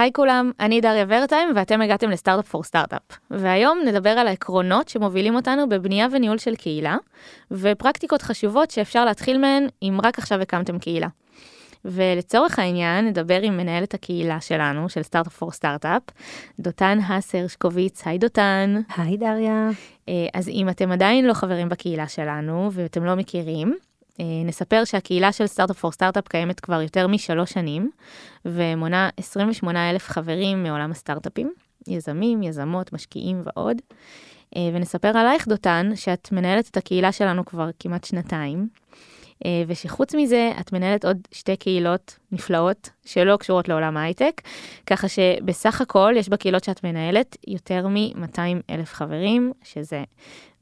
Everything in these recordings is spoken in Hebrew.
היי כולם, אני דריה ורטהיים ואתם הגעתם ל Startup for Startup. והיום נדבר על העקרונות שמובילים אותנו בבנייה וניהול של קהילה, ופרקטיקות חשובות שאפשר להתחיל מהן אם רק עכשיו הקמתם קהילה. ולצורך העניין נדבר עם מנהלת הקהילה שלנו, של Startup for Startup, דותן האס הרשקוביץ, היי דותן. היי דריה. אה, אז אם אתם עדיין לא חברים בקהילה שלנו ואתם לא מכירים, נספר שהקהילה של Startup for Startup קיימת כבר יותר משלוש שנים, ומונה 28 אלף חברים מעולם הסטארט-אפים, יזמים, יזמות, משקיעים ועוד. אה, ונספר עלייך, דותן, שאת מנהלת את הקהילה שלנו כבר כמעט שנתיים, אה, ושחוץ מזה, את מנהלת עוד שתי קהילות נפלאות שלא קשורות לעולם ההייטק, ככה שבסך הכל יש בקהילות שאת מנהלת יותר מ-200 אלף חברים, שזה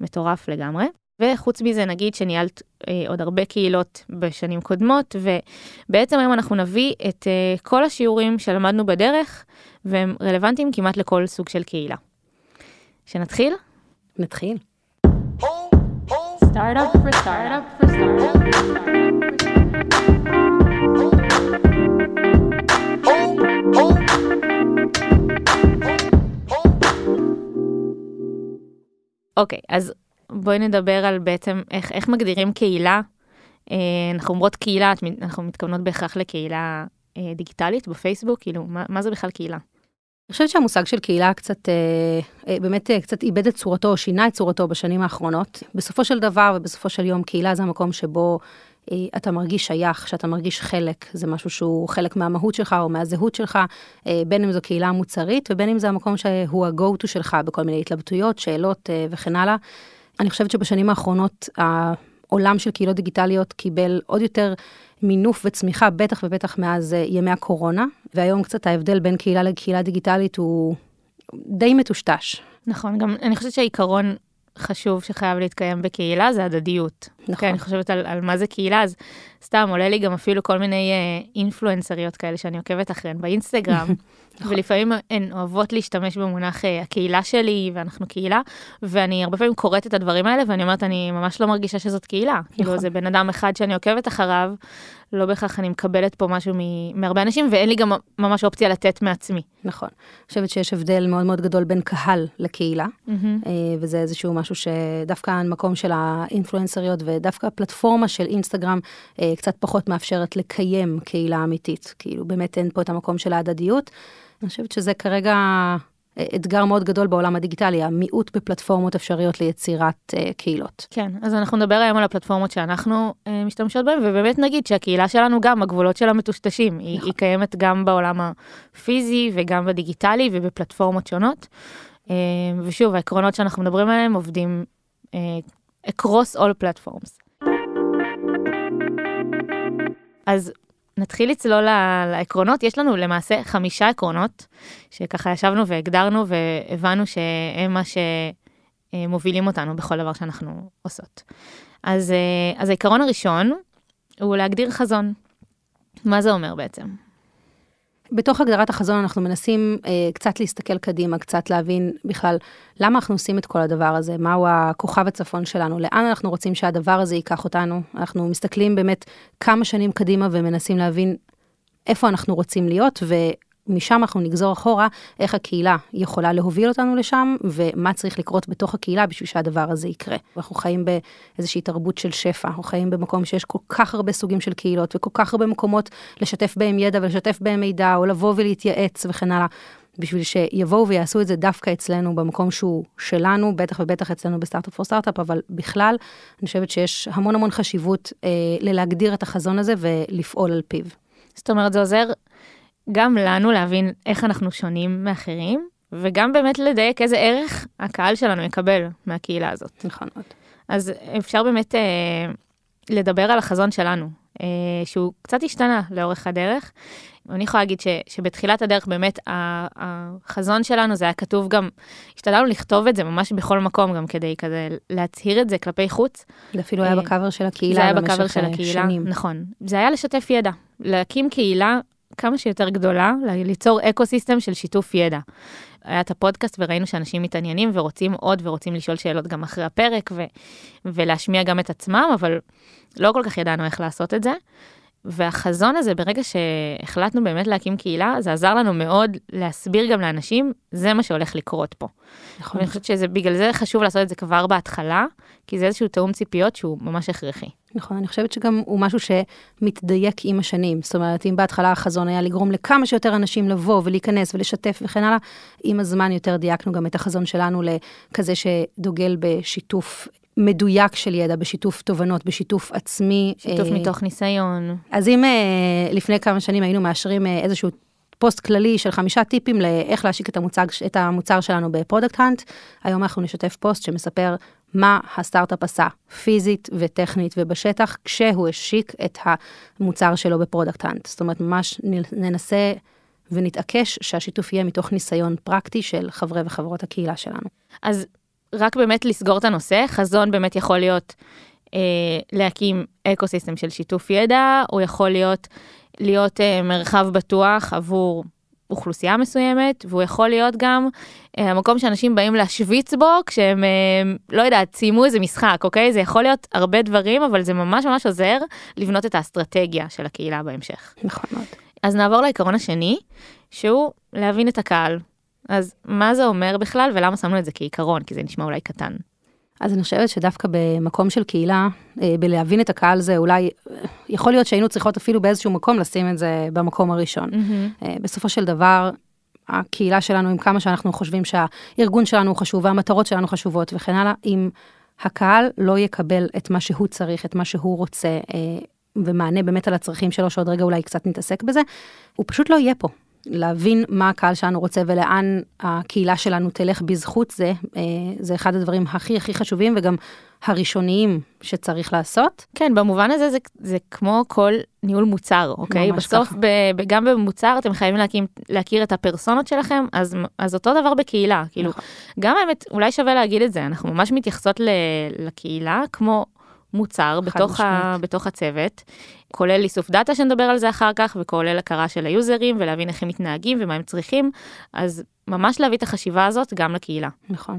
מטורף לגמרי. וחוץ מזה נגיד שניהלת אה, עוד הרבה קהילות בשנים קודמות, ובעצם היום אנחנו נביא את אה, כל השיעורים שלמדנו בדרך, והם רלוונטיים כמעט לכל סוג של קהילה. שנתחיל? נתחיל. Startup for startup for startup. אוקיי, אז בואי נדבר על בעצם איך, איך מגדירים קהילה. אה, אנחנו אומרות קהילה, אנחנו מתכוונות בהכרח לקהילה אה, דיגיטלית בפייסבוק, כאילו, מה, מה זה בכלל קהילה? אני חושבת שהמושג של קהילה קצת, אה, באמת קצת איבד את צורתו, או שינה את צורתו בשנים האחרונות. בסופו של דבר ובסופו של יום, קהילה זה המקום שבו אתה מרגיש שייך, שאתה מרגיש חלק, זה משהו שהוא חלק מהמהות שלך או מהזהות שלך, בין אם זו קהילה מוצרית ובין אם זה המקום שהוא ה-go-to שלך בכל מיני התלבטויות, שאלות וכן הלאה. אני חושבת שבשנים האחרונות העולם של קהילות דיגיטליות קיבל עוד יותר מינוף וצמיחה, בטח ובטח מאז אה, ימי הקורונה, והיום קצת ההבדל בין קהילה לקהילה דיגיטלית הוא די מטושטש. נכון, גם אני חושבת שהעיקרון חשוב שחייב להתקיים בקהילה זה הדדיות. נכון. כן, אני חושבת על, על מה זה קהילה, אז סתם עולה לי גם אפילו כל מיני אה, אינפלואנסריות כאלה שאני עוקבת אחריהן באינסטגרם, נכון. ולפעמים הן אוהבות להשתמש במונח אה, הקהילה שלי ואנחנו קהילה, ואני הרבה פעמים קוראת את הדברים האלה ואני אומרת, אני ממש לא מרגישה שזאת קהילה. כאילו זה בן אדם אחד שאני עוקבת אחריו, לא בהכרח אני מקבלת פה משהו מהרבה אנשים, ואין לי גם ממש אופציה לתת מעצמי. נכון. אני חושבת שיש הבדל מאוד מאוד גדול בין קהל לקהילה. אה, וזה איזשהו משהו שדווקא המקום של האינפלואנסריות ודווקא הפלטפורמה של אינסטגרם קצת פחות מאפשרת לקיים קהילה אמיתית. כאילו באמת אין פה את המקום של ההדדיות. אני חושבת שזה כרגע אה, אתגר מאוד גדול בעולם הדיגיטלי, המיעוט בפלטפורמות אפשריות ליצירת אה, קהילות. כן, אז אנחנו נדבר היום על הפלטפורמות שאנחנו אה, משתמשות בהן, ובאמת נגיד שהקהילה שלנו גם, הגבולות שלה מטושטשים. היא, היא קיימת גם בעולם הפיזי וגם בדיגיטלי ובפלטפורמות שונות. אה, ושוב, העקרונות שאנחנו מדברים עליהם עובדים אה, across all platforms. אז נתחיל לצלול לעקרונות, יש לנו למעשה חמישה עקרונות, שככה ישבנו והגדרנו והבנו שהם מה שמובילים אותנו בכל דבר שאנחנו עושות. אז, אה, אז העיקרון הראשון הוא להגדיר חזון. מה זה אומר בעצם? בתוך הגדרת החזון אנחנו מנסים אה, קצת להסתכל קדימה, קצת להבין בכלל למה אנחנו עושים את כל הדבר הזה, מהו הכוכב הצפון שלנו, לאן אנחנו רוצים שהדבר הזה ייקח אותנו. אנחנו מסתכלים באמת כמה שנים קדימה ומנסים להבין איפה אנחנו רוצים להיות, ומשם אנחנו נגזור אחורה איך הקהילה יכולה להוביל אותנו לשם, ומה צריך לקרות בתוך הקהילה בשביל שהדבר הזה יקרה. אנחנו חיים באיזושהי תרבות של שפע, אנחנו חיים במקום שיש כל כך הרבה סוגים של קהילות, וכל כך הרבה מקומות לשתף בהם ידע ולשתף בהם מידע, או לבוא ולהתייעץ וכן הלאה. בשביל שיבואו ויעשו את זה דווקא אצלנו במקום שהוא שלנו, בטח ובטח אצלנו בסטארט-אפ פור סטארט-אפ, אבל בכלל, אני חושבת שיש המון המון חשיבות אה, ללהגדיר את החזון הזה ולפעול על פיו. זאת אומרת, זה עוזר גם לנו להבין איך אנחנו שונים מאחרים, וגם באמת לדייק איזה ערך הקהל שלנו יקבל מהקהילה הזאת. נכון מאוד. אז אפשר באמת אה, לדבר על החזון שלנו, אה, שהוא קצת השתנה לאורך הדרך. אני יכולה להגיד ש, שבתחילת הדרך באמת החזון שלנו זה היה כתוב גם, השתדלנו לכתוב את זה ממש בכל מקום גם כדי כזה להצהיר את זה כלפי חוץ. זה אפילו היה אה, בקאבר של הקהילה זה היה במשך בקאבר של אה, הקהילה, שנים. נכון. זה היה לשתף ידע, להקים קהילה כמה שיותר גדולה, ליצור אקו סיסטם של שיתוף ידע. היה את הפודקאסט וראינו שאנשים מתעניינים ורוצים עוד ורוצים לשאול שאלות גם אחרי הפרק ו- ולהשמיע גם את עצמם, אבל לא כל כך ידענו איך לעשות את זה. והחזון הזה, ברגע שהחלטנו באמת להקים קהילה, זה עזר לנו מאוד להסביר גם לאנשים, זה מה שהולך לקרות פה. נכון. ואני חושבת שזה, בגלל זה חשוב לעשות את זה כבר בהתחלה, כי זה איזשהו תיאום ציפיות שהוא ממש הכרחי. נכון, אני חושבת שגם הוא משהו שמתדייק עם השנים. זאת אומרת, אם בהתחלה החזון היה לגרום לכמה שיותר אנשים לבוא ולהיכנס ולשתף וכן הלאה, עם הזמן יותר דייקנו גם את החזון שלנו לכזה שדוגל בשיתוף מדויק של ידע, בשיתוף תובנות, בשיתוף עצמי. שיתוף אה, מתוך ניסיון. אז אם אה, לפני כמה שנים היינו מאשרים אה, איזשהו פוסט כללי של חמישה טיפים לאיך להשיק את המוצר, את המוצר שלנו ב Product Hunt, היום אנחנו נשתף פוסט שמספר מה הסטארט-אפ עשה פיזית וטכנית ובשטח, כשהוא השיק את המוצר שלו ב Product Hunt. זאת אומרת, ממש ננסה ונתעקש שהשיתוף יהיה מתוך ניסיון פרקטי של חברי וחברות הקהילה שלנו. אז רק באמת לסגור את הנושא, חזון באמת יכול להיות אה, להקים ecosystem של שיתוף ידע, הוא יכול להיות להיות אה, מרחב בטוח עבור אוכלוסייה מסוימת, והוא יכול להיות גם אה, המקום שאנשים באים להשוויץ בו כשהם, אה, לא יודעת, סיימו איזה משחק, אוקיי? זה יכול להיות הרבה דברים, אבל זה ממש ממש עוזר לבנות את האסטרטגיה של הקהילה בהמשך. נכון מאוד. אז נעבור לעיקרון השני, שהוא להבין את הקהל. אז מה זה אומר בכלל ולמה שמנו את זה כעיקרון? כי זה נשמע אולי קטן. אז אני חושבת שדווקא במקום של קהילה, אה, בלהבין את הקהל זה אולי, אה, יכול להיות שהיינו צריכות אפילו באיזשהו מקום לשים את זה במקום הראשון. אה, בסופו של דבר, הקהילה שלנו, עם כמה שאנחנו חושבים שהארגון שלנו חשוב והמטרות שלנו חשובות וכן הלאה, אם הקהל לא יקבל את מה שהוא צריך, את מה שהוא רוצה, ומענה באמת על הצרכים שלו, שעוד רגע אולי קצת נתעסק בזה, הוא פשוט לא יהיה פה. להבין מה הקהל שלנו רוצה ולאן הקהילה שלנו תלך בזכות זה, אה, זה אחד הדברים הכי הכי חשובים וגם הראשוניים שצריך לעשות. כן, במובן הזה זה, זה כמו כל ניהול מוצר, אוקיי? בסוף. ב, ב, גם במוצר אתם חייבים להקים, להכיר את הפרסונות שלכם, אז, אז אותו דבר בקהילה. כאילו, נכון. גם האמת, אולי שווה להגיד את זה, אנחנו ממש מתייחסות ל, לקהילה כמו מוצר בתוך, ה. בתוך הצוות, כולל איסוף דאטה שנדבר על זה אחר כך, וכולל הכרה של היוזרים ולהבין איך הם מתנהגים ומה הם צריכים, אז ממש להביא את החשיבה הזאת גם לקהילה. נכון.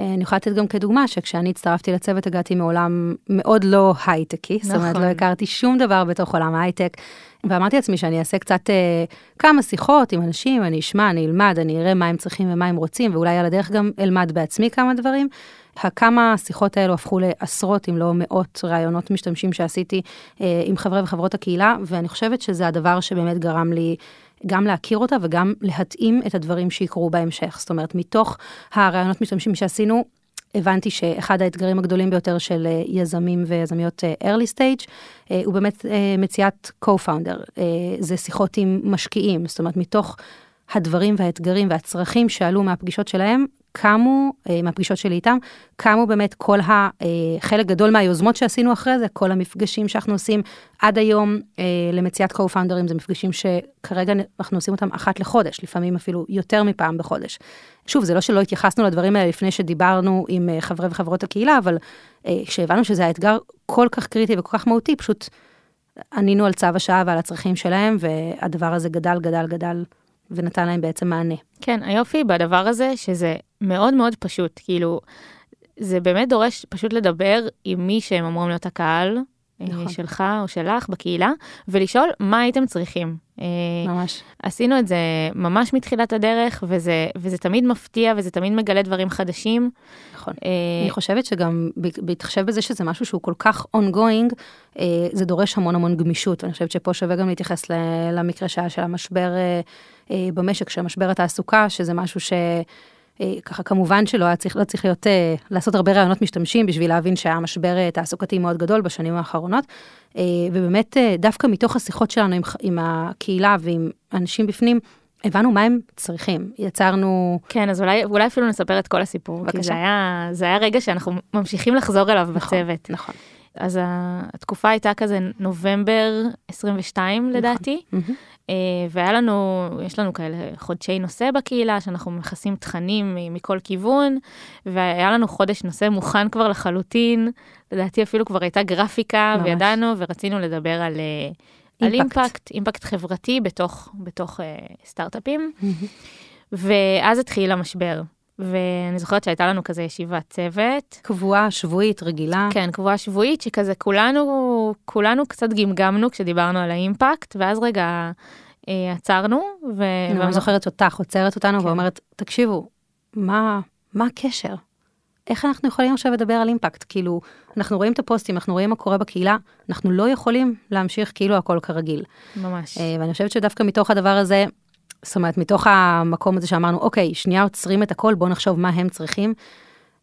אה, אני יכולה לתת גם כדוגמה שכשאני הצטרפתי לצוות הגעתי מעולם מאוד לא הייטקי, זאת אומרת נכון. לא הכרתי שום דבר בתוך עולם ההייטק, ואמרתי לעצמי שאני אעשה קצת אה, כמה שיחות עם אנשים, אני אשמע, אני אלמד, אני אראה מה הם צריכים ומה הם רוצים, ואולי על הדרך גם אלמד בעצמי כמה דברים. הכמה השיחות האלו הפכו לעשרות אם לא מאות ראיונות משתמשים שעשיתי אה, עם חברי וחברות הקהילה, ואני חושבת שזה הדבר שבאמת גרם לי גם להכיר אותה וגם להתאים את הדברים שיקרו בהמשך. זאת אומרת, מתוך הראיונות משתמשים שעשינו, הבנתי שאחד האתגרים הגדולים ביותר של אה, יזמים ויזמיות אה, early stage, אה, הוא באמת מציאת co-founder. זה שיחות עם משקיעים, זאת אומרת, מתוך הדברים והאתגרים והצרכים שעלו מהפגישות שלהם, קמו, אה, מהפגישות שלי איתם, קמו באמת כל ה... אה, גדול מהיוזמות שעשינו אחרי זה, כל המפגשים שאנחנו עושים עד היום אה, למציאת co-founders, זה מפגשים שכרגע אנחנו עושים אותם אחת לחודש, לפעמים אפילו יותר מפעם בחודש. שוב, זה לא שלא התייחסנו לדברים האלה לפני שדיברנו עם אה, חברי וחברות הקהילה, אבל אה, כשהבנו שזה האתגר כל כך קריטי וכל כך מהותי, פשוט ענינו על צו השעה ועל הצרכים שלהם, והדבר הזה גדל, גדל, גדל, ונתן להם בעצם מענה. כן, היופי בדבר הזה, שזה מאוד מאוד פשוט, כאילו, זה באמת דורש פשוט לדבר עם מי שהם אמורים להיות הקהל, נכון. נכון. שלך או שלך בקהילה, ולשאול מה הייתם צריכים. אה, ממש. עשינו את זה ממש מתחילת הדרך, וזה, וזה תמיד מפתיע וזה תמיד מגלה דברים חדשים. נכון. אה, אני חושבת שגם בהתחשב בזה שזה משהו שהוא כל כך ongoing, אה, זה דורש המון המון גמישות. אני חושבת שפה שווה גם להתייחס למקרה שהיה של המשבר אה, אה, במשק, של משבר התעסוקה, שזה משהו ש... אה, ככה כמובן שלא היה צריך, לא צריך להיות, אה, לעשות הרבה רעיונות משתמשים בשביל להבין שהיה משבר אה, תעסוקתי מאוד גדול בשנים האחרונות. אה, ובאמת אה, דווקא מתוך השיחות שלנו עם, עם הקהילה ועם אנשים בפנים, הבנו מה הם צריכים. יצרנו, כן, אז אולי, אולי אפילו נספר את כל הסיפור, כי בבקשה. זה היה, זה היה רגע שאנחנו ממשיכים לחזור אליו נכון, בצוות. נכון. אז התקופה הייתה כזה נובמבר 22 לדעתי, מהמם. אה, והיה לנו, יש לנו כאלה חודשי נושא בקהילה, שאנחנו מכסים תכנים מכל כיוון, והיה לנו חודש נושא מוכן כבר לחלוטין, לדעתי אפילו כבר הייתה גרפיקה, ממש. וידענו ורצינו לדבר על, אה, על אימפקט. אימפקט, אימפקט חברתי בתוך, בתוך אה, סטארט-אפים, ואז התחיל המשבר. ואני זוכרת שהייתה לנו כזה ישיבת צוות. קבועה, שבועית, רגילה. כן, קבועה שבועית, שכזה כולנו, כולנו קצת גמגמנו כשדיברנו על האימפקט, ואז רגע אה, עצרנו, ו... אני ממש זוכרת אותך עוצרת אותנו כן. ואומרת, תקשיבו, מה, מה הקשר? איך אנחנו יכולים עכשיו לדבר על אימפקט? כאילו, אנחנו רואים את הפוסטים, אנחנו רואים מה קורה בקהילה, אנחנו לא יכולים להמשיך כאילו הכל כרגיל. ממש. אה, ואני חושבת שדווקא מתוך הדבר הזה, זאת אומרת, מתוך המקום הזה שאמרנו, אוקיי, שנייה עוצרים את הכל, בואו נחשוב מה הם צריכים.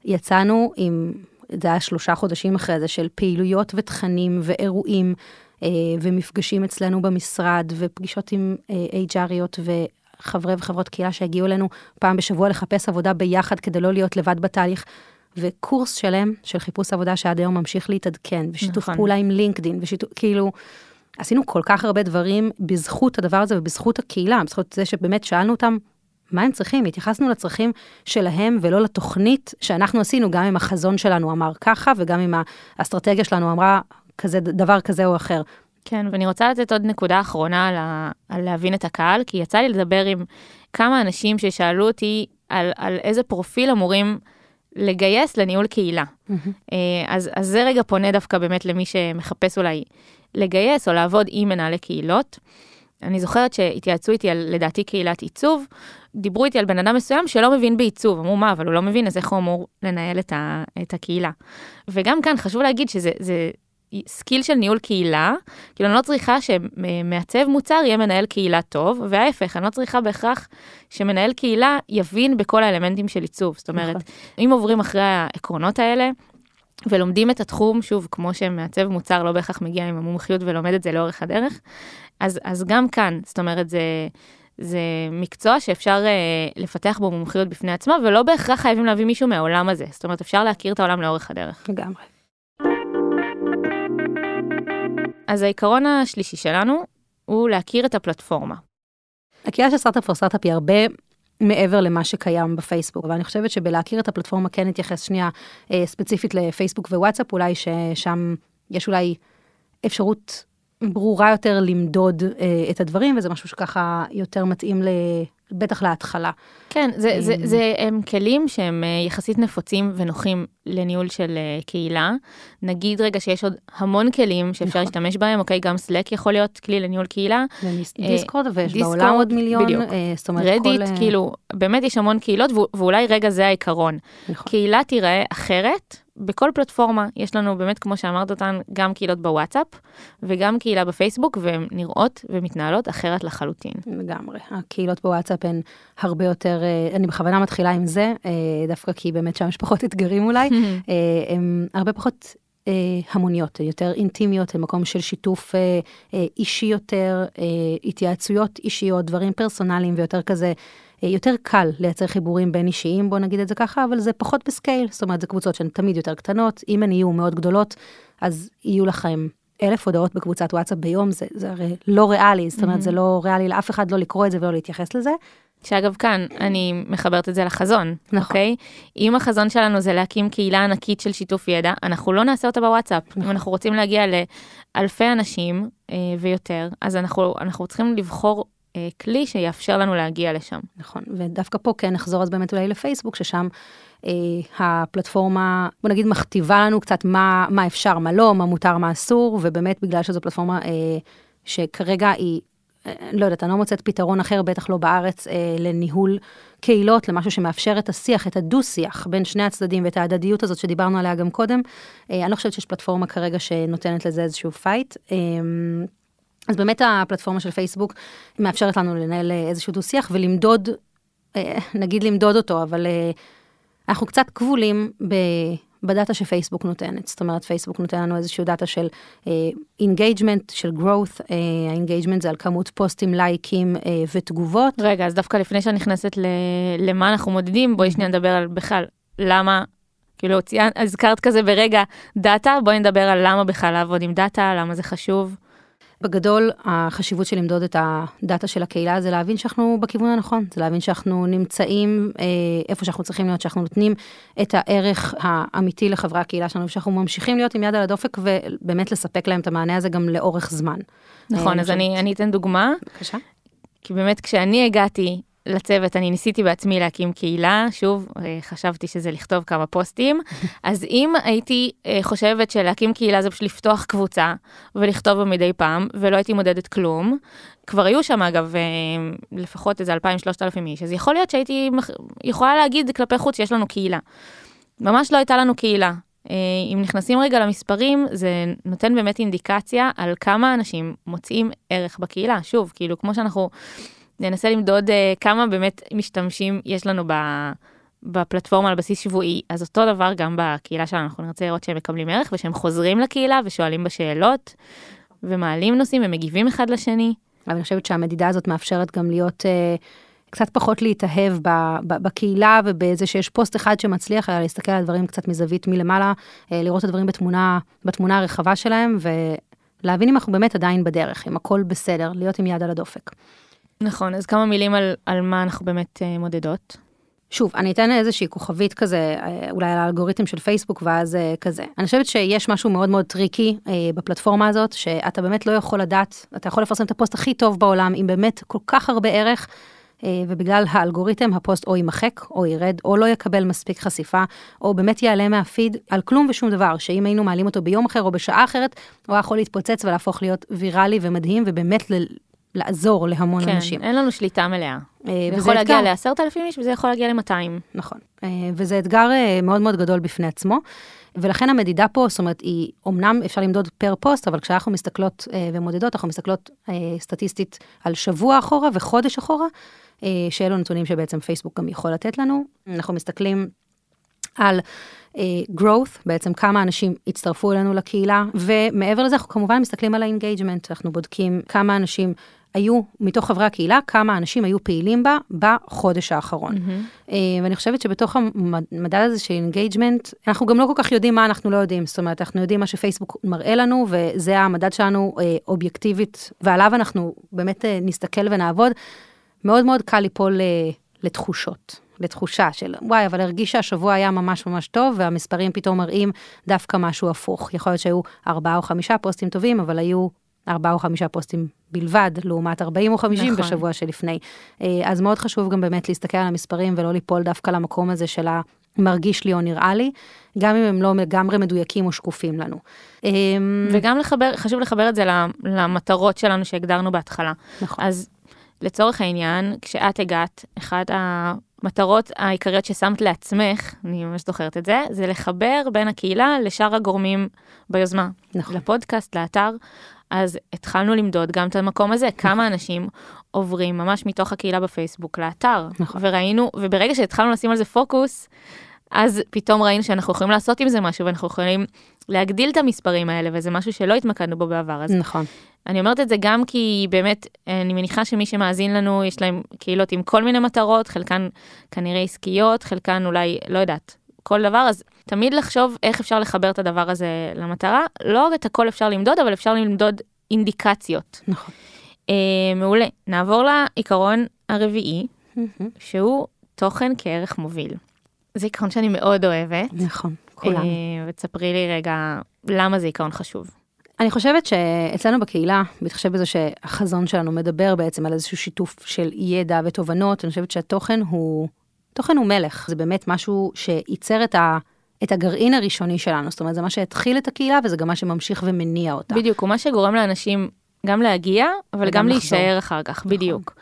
יצאנו עם, זה היה שלושה חודשים אחרי זה, של פעילויות ותכנים ואירועים, אה, ומפגשים אצלנו במשרד, ופגישות עם אה, HRיות וחברי וחברות קהילה שהגיעו אלינו פעם בשבוע לחפש עבודה ביחד כדי לא להיות לבד בתהליך. וקורס שלם של חיפוש עבודה שעד היום ממשיך להתעדכן, ושיתוף נכון. פעולה עם לינקדין, ושיתוף, כאילו, עשינו כל כך הרבה דברים בזכות הדבר הזה ובזכות הקהילה, בזכות זה שבאמת שאלנו אותם מה הם צריכים, התייחסנו לצרכים שלהם ולא לתוכנית שאנחנו עשינו, גם אם החזון שלנו אמר ככה וגם אם האסטרטגיה שלנו אמרה כזה דבר כזה או אחר. כן, ואני רוצה לתת עוד נקודה אחרונה על, ה, על להבין את הקהל, כי יצא לי לדבר עם כמה אנשים ששאלו אותי על, על איזה פרופיל אמורים לגייס לניהול קהילה. אה, אז, אז זה רגע פונה דווקא באמת למי שמחפש אולי לגייס או לעבוד עם מנהלי קהילות. אני זוכרת שהתייעצו איתי על, לדעתי, קהילת עיצוב, דיברו איתי על בן אדם מסוים שלא מבין בעיצוב, אמרו מה, אבל הוא לא מבין, אז איך הוא אמור לנהל את, ה, את הקהילה. וגם כאן חשוב להגיד שזה זה skill של ניהול קהילה, כאילו אני לא צריכה שמעצב מוצר יהיה מנהל קהילה טוב, וההפך, אני לא צריכה בהכרח שמנהל קהילה יבין בכל האלמנטים של עיצוב. זאת אומרת, נכון. אם עוברים אחרי העקרונות האלה, ולומדים את התחום, שוב, כמו שמעצב מוצר לא בהכרח מגיע עם המומחיות ולומד את זה לאורך הדרך, אז, אז גם כאן, זאת אומרת, זה, זה מקצוע שאפשר uh, לפתח בו מומחיות בפני עצמה, ולא בהכרח חייבים להביא מישהו מהעולם הזה. זאת אומרת, אפשר להכיר את העולם לאורך הדרך. לגמרי. אז העיקרון השלישי שלנו הוא להכיר את הפלטפורמה. הקהילה של סטארט-אפ פור סטארט-אפ היא הרבה מעבר למה שקיים בפייסבוק, ואני חושבת שבלהכיר את הפלטפורמה כן נתייחס שנייה אה, ספציפית לפייסבוק ווואטסאפ, אולי ששם יש אולי אפשרות ברורה יותר למדוד אה, את הדברים, וזה משהו שככה יותר מתאים ל... בטח להתחלה. כן, זה, זה, אמ. זה הם כלים שהם אה, יחסית נפוצים ונוחים לניהול של אה, קהילה. נגיד רגע שיש עוד המון כלים שאפשר נכון. להשתמש בהם, אוקיי, גם סלק יכול להיות כלי לניהול קהילה. אה, דיסקורד, ויש דיסקורד, בעולם עוד מיליון, בדיוק. זאת אומרת, רדיט, כל, כאילו, באמת יש המון קהילות, ואולי רגע זה העיקרון. נכון. קהילה תיראה אחרת בכל פלטפורמה. יש לנו באמת, כמו שאמרת אותן, גם קהילות בוואטסאפ וגם קהילה בפייסבוק, והן נראות ומתנהלות אחרת לחלוטין. לגמרי. הקהילות בוואטסאפ הן הרבה יותר, אה, אני בכוונה מתחילה עם זה, אה, דווקא כי באמת שם יש פחות אתגרים אולי, אה, הן הרבה פחות אה, המוניות, יותר אינטימיות, הן מקום של שיתוף אה, אה, אישי יותר, אה, התייעצויות אישיות, דברים פרסונליים ויותר כזה. אה, יותר קל לייצר חיבורים בין אישיים, בוא נגיד את זה ככה, אבל זה פחות בסקייל, זאת אומרת, זה קבוצות שהן תמיד יותר קטנות, אם הן יהיו מאוד גדולות, אז יהיו לכם אלף הודעות בקבוצת וואטסאפ ביום, זה, זה הרי לא ריאלי, זאת אומרת, זה לא ריאלי לאף אחד לא לקרוא את זה ולא להתייחס לזה. שאגב כאן אני מחברת את זה לחזון, נכון. אוקיי? אם החזון שלנו זה להקים קהילה ענקית של שיתוף ידע, אנחנו לא נעשה אותה בוואטסאפ. אם נכון. אנחנו רוצים להגיע לאלפי אנשים אה, ויותר, אז אנחנו, אנחנו צריכים לבחור כלי שיאפשר לנו להגיע לשם. נכון, ודווקא פה כן נחזור אז באמת אולי לפייסבוק, ששם אה, הפלטפורמה, בוא נגיד, מכתיבה לנו קצת מה, מה אפשר, מה לא, מה מותר, מה אסור, ובאמת בגלל שזו פלטפורמה אה, שכרגע היא, אה, לא יודעת, אני לא מוצאת פתרון אחר, בטח לא בארץ, אה, לניהול קהילות, למשהו שמאפשר את השיח, את הדו-שיח בין שני הצדדים ואת ההדדיות הזאת שדיברנו עליה גם קודם. אה, אני לא חושבת שיש פלטפורמה כרגע שנותנת לזה איזשהו fight. אה, אז באמת הפלטפורמה של פייסבוק מאפשרת לנו לנהל אה, איזשהו דו-שיח ולמדוד, אה, נגיד למדוד אותו, אבל אה, אנחנו קצת כבולים ב... ב data שפייסבוק נותנת, זאת אומרת פייסבוק נותן לנו איזשהו data של engagement, של growth, ה engagement זה על כמות פוסטים, לייקים אה, ותגובות. רגע, אז דווקא לפני שאני נכנסת ל... למה אנחנו מודדים, בואי שנייה נדבר על בכלל, למה, כאילו, הזכרת כזה ברגע data, בואי נדבר על למה בכלל לעבוד עם data, למה זה חשוב. בגדול, החשיבות של למדוד את ה data של הקהילה זה להבין שאנחנו בכיוון הנכון, זה להבין שאנחנו נמצאים אה, איפה שאנחנו צריכים להיות, שאנחנו נותנים את הערך האמיתי לחברי הקהילה שלנו, ושאנחנו ממשיכים להיות עם יד על הדופק ובאמת לספק להם את המענה הזה גם לאורך זמן. נכון, אה, אז אני, אני אתן דוגמה, בבקשה. כי באמת כשאני הגעתי לצוות, אני ניסיתי בעצמי להקים קהילה, שוב, אה, חשבתי שזה לכתוב כמה פוסטים, אז אם הייתי אה, חושבת שלהקים קהילה זה פשוט לפתוח קבוצה ולכתוב בה מדי פעם, ולא הייתי מודדת כלום, כבר היו שם אגב אה, לפחות איזה 2,000-3,000 איש, אז יכול להיות שהייתי יכולה להגיד כלפי חוץ שיש לנו קהילה. ממש לא הייתה לנו קהילה. אם נכנסים רגע למספרים, זה נותן באמת אינדיקציה על כמה אנשים מוצאים ערך בקהילה. שוב, כאילו, כמו שאנחנו ננסה למדוד אה, כמה באמת משתמשים יש לנו ב... בפלטפורמה על בסיס שבועי, אז אותו דבר גם בקהילה שלנו, אנחנו נרצה לראות שהם מקבלים ערך ושהם חוזרים לקהילה ושואלים בשאלות, ומעלים נושאים ומגיבים אחד לשני. אבל אני חושבת שהמדידה הזאת מאפשרת גם להיות אה, קצת פחות להתאהב ב, ב, בקהילה ובזה שיש פוסט אחד שמצליח, אלא להסתכל על הדברים קצת מזווית מלמעלה, אה, לראות את הדברים בתמונה, בתמונה הרחבה שלהם, ולהבין אם אנחנו באמת עדיין בדרך, אם הכל בסדר, להיות עם יד על הדופק. נכון, אז כמה מילים על, על מה אנחנו באמת אה, מודדות. שוב, אני אתן איזושהי כוכבית כזה, אה, אולי על האלגוריתם של פייסבוק, ואז אה, כזה. אני חושבת שיש משהו מאוד מאוד tricky אה, בפלטפורמה הזאת, שאתה באמת לא יכול לדעת, אתה יכול לפרסם את הפוסט הכי טוב בעולם, עם באמת כל כך הרבה ערך, אה, ובגלל האלגוריתם הפוסט או יימחק, או ירד, או לא יקבל מספיק חשיפה, או באמת יעלה מהפיד על כלום ושום דבר, שאם היינו מעלים אותו ביום אחר או בשעה אחרת, הוא היה יכול להתפוצץ ולהפוך להיות ויראלי ומדהים, ובאמת לעזור להמון כן, אנשים. אין לנו שליטה מלאה. אה, זה יכול להגיע אתגר. לעשרת אלפים איש וזה יכול להגיע ל-200. נכון, אה, וזה אתגר אה, מאוד מאוד גדול בפני עצמו, ולכן המדידה פה, זאת אומרת, היא, אמנם אפשר למדוד per פוסט, אבל כשאנחנו מסתכלות אה, ומודדות, אנחנו מסתכלות אה, סטטיסטית על שבוע אחורה וחודש אחורה, אה, שאלו נתונים שבעצם פייסבוק גם יכול לתת לנו. אנחנו מסתכלים על uh, growth, בעצם כמה אנשים הצטרפו אלינו לקהילה, ומעבר לזה אנחנו כמובן מסתכלים על ה-engagement, אנחנו בודקים כמה אנשים היו מתוך חברי הקהילה, כמה אנשים היו פעילים בה בחודש האחרון. Mm-hmm. ואני חושבת שבתוך המדד הזה של engagement, אנחנו גם לא כל כך יודעים מה אנחנו לא יודעים, זאת אומרת, אנחנו יודעים מה שפייסבוק מראה לנו, וזה המדד שלנו uh, אובייקטיבית, ועליו אנחנו באמת uh, נסתכל ונעבוד. מאוד מאוד קל ליפול לתחושות. לתחושה של וואי, אבל הרגיש שהשבוע היה ממש ממש טוב, והמספרים פתאום מראים דווקא משהו הפוך. יכול להיות שהיו ארבעה או חמישה פוסטים טובים, אבל היו ארבעה או חמישה פוסטים בלבד, לעומת 40 או 50 נכון. בשבוע שלפני. אה, אז מאוד חשוב גם באמת להסתכל על המספרים ולא ליפול דווקא למקום הזה של המרגיש לי או נראה לי, גם אם הם לא לגמרי מדויקים או שקופים לנו. אה, וגם לחבר, חשוב לחבר את זה למטרות שלנו שהגדרנו בהתחלה. נכון. אז לצורך העניין, כשאת הגעת, אחת המטרות העיקריות ששמת לעצמך, אני ממש זוכרת את זה, זה לחבר בין הקהילה לשאר הגורמים ביוזמה. נכון. לפודקאסט, לאתר. אז התחלנו למדוד גם את המקום הזה, כמה אנשים עוברים ממש מתוך הקהילה בפייסבוק לאתר. נכון. וראינו, וברגע שהתחלנו לשים על זה פוקוס, אז פתאום ראינו שאנחנו יכולים לעשות עם זה משהו, ואנחנו יכולים להגדיל את המספרים האלה, וזה משהו שלא התמקדנו בו בעבר. אז נכון. אני אומרת את זה גם כי באמת, אני מניחה שמי שמאזין לנו, יש להם קהילות עם כל מיני מטרות, חלקן כנראה עסקיות, חלקן אולי, לא יודעת, כל דבר, אז תמיד לחשוב איך אפשר לחבר את הדבר הזה למטרה. לא את הכל אפשר למדוד, אבל אפשר למדוד אינדיקציות. נכון. אה, מעולה. נעבור לעיקרון הרביעי, שהוא תוכן כערך מוביל. זה עיקרון שאני מאוד אוהבת. נכון, כולנו. אה, ותספרי לי רגע למה זה עיקרון חשוב. אני חושבת שאצלנו בקהילה, בהתחשב בזה שהחזון שלנו מדבר בעצם על איזשהו שיתוף של ידע ותובנות, אני חושבת שהתוכן הוא, תוכן הוא מלך, זה באמת משהו שייצר את, ה, את הגרעין הראשוני שלנו, זאת אומרת זה מה שהתחיל את הקהילה וזה גם מה שממשיך ומניע אותה. בדיוק, הוא מה שגורם לאנשים גם להגיע, אבל גם לחזור. להישאר אחר כך, בדיוק.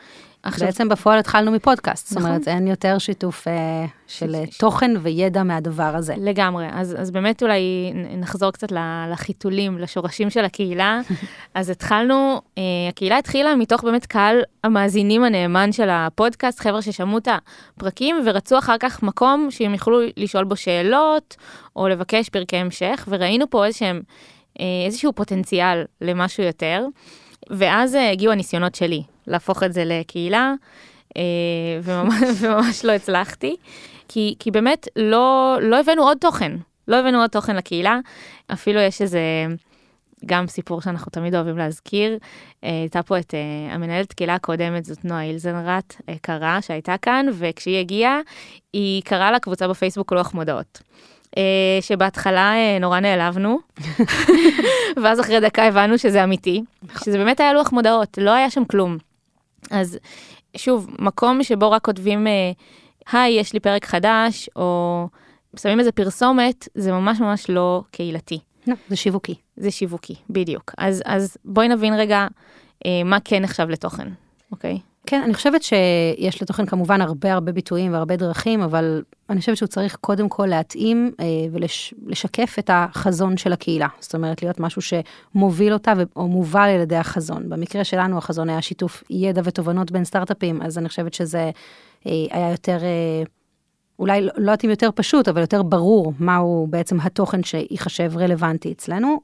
עכשיו, בעצם בפועל התחלנו מפודקאסט, זאת נכון. אומרת אין יותר שיתוף אה, של ש- תוכן וידע מהדבר הזה. לגמרי, אז, אז באמת אולי נחזור קצת לחיתולים, לשורשים של הקהילה. אז התחלנו, אה, הקהילה התחילה מתוך באמת קהל המאזינים הנאמן של הפודקאסט, חבר'ה ששמעו את הפרקים ורצו אחר כך מקום שהם יוכלו לשאול בו שאלות, או לבקש פרקי המשך, וראינו פה איזשהם, אה, איזשהו פוטנציאל למשהו יותר. ואז אה, הגיעו הניסיונות שלי להפוך את זה לקהילה, אה, וממש, וממש לא הצלחתי, כי, כי באמת לא, לא הבאנו עוד תוכן, לא הבאנו עוד תוכן לקהילה, אפילו יש איזה גם סיפור שאנחנו תמיד אוהבים להזכיר, אה, הייתה פה את אה, המנהלת קהילה הקודמת, זאת נועה אילזנרט היקרה שהייתה כאן, וכשהיא הגיעה, היא קראה לקבוצה בפייסבוק לוח מודעות. שבהתחלה נורא נעלבנו, ואז אחרי דקה הבנו שזה אמיתי, שזה באמת היה לוח מודעות, לא היה שם כלום. אז שוב, מקום שבו רק כותבים, אה, היי, יש לי פרק חדש, או שמים איזה פרסומת, זה ממש ממש לא קהילתי. לא, זה שיווקי. זה שיווקי, בדיוק. אז, אז בואי נבין רגע אה, מה כן נחשב לתוכן, אוקיי? כן, אני חושבת שיש לתוכן כמובן הרבה הרבה ביטויים והרבה דרכים, אבל אני חושבת שהוא צריך קודם כל להתאים אה, ולשקף את החזון של הקהילה. זאת אומרת, להיות משהו שמוביל אותה או מובל על ידי החזון. במקרה שלנו החזון היה שיתוף ידע ותובנות בין סטארט-אפים, אז אני חושבת שזה אה, היה יותר... אה, אולי לא לא יודעת אם יותר פשוט, אבל יותר ברור מהו בעצם התוכן שייחשב רלוונטי אצלנו.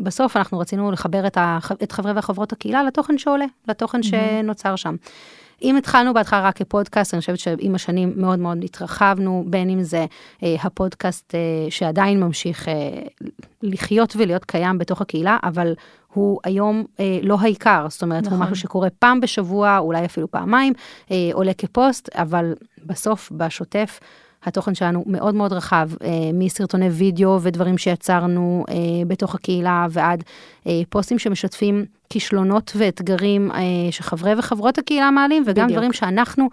בסוף אנחנו רצינו לחבר את, הח... את חברי וחברות הקהילה לתוכן שעולה, לתוכן שנוצר שם. אם התחלנו בהתחלה רק כפודקאסט, אני חושבת שעם השנים מאוד מאוד התרחבנו, בין אם זה אה, הפודקאסט אה, שעדיין ממשיך אה, לחיות ולהיות קיים בתוך הקהילה, אבל הוא היום אה, לא העיקר, זאת אומרת, נכון. הוא. משהו שקורה פעם בשבוע, אולי אפילו פעמיים, אה, עולה כפוסט, אבל בסוף, בשוטף, התוכן שלנו מאוד מאוד רחב, אה, מסרטוני וידאו ודברים שיצרנו אה, בתוך הקהילה ועד אה, פוסטים שמשתפים כישלונות ואתגרים שחברי וחברות הקהילה מעלים, וגם בדיוק. דברים שאנחנו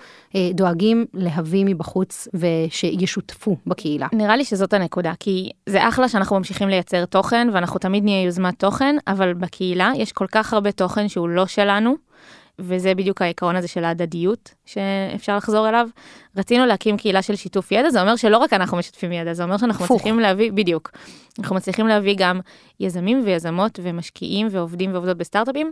דואגים להביא מבחוץ ושישותפו בקהילה. נראה לי שזאת הנקודה, כי זה אחלה שאנחנו ממשיכים לייצר תוכן, ואנחנו תמיד נהיה יוזמת תוכן, אבל בקהילה יש כל כך הרבה תוכן שהוא לא שלנו, וזה בדיוק העיקרון הזה של ההדדיות שאפשר לחזור אליו. רצינו להקים קהילה של שיתוף ידע, זה אומר שלא רק אנחנו משתפים ידע, זה אומר שאנחנו הפוך. מצליחים להביא, בדיוק, אנחנו מצליחים להביא גם יזמים ויזמות ומשקיעים ועובדים ועובדות בסטארט-אפים,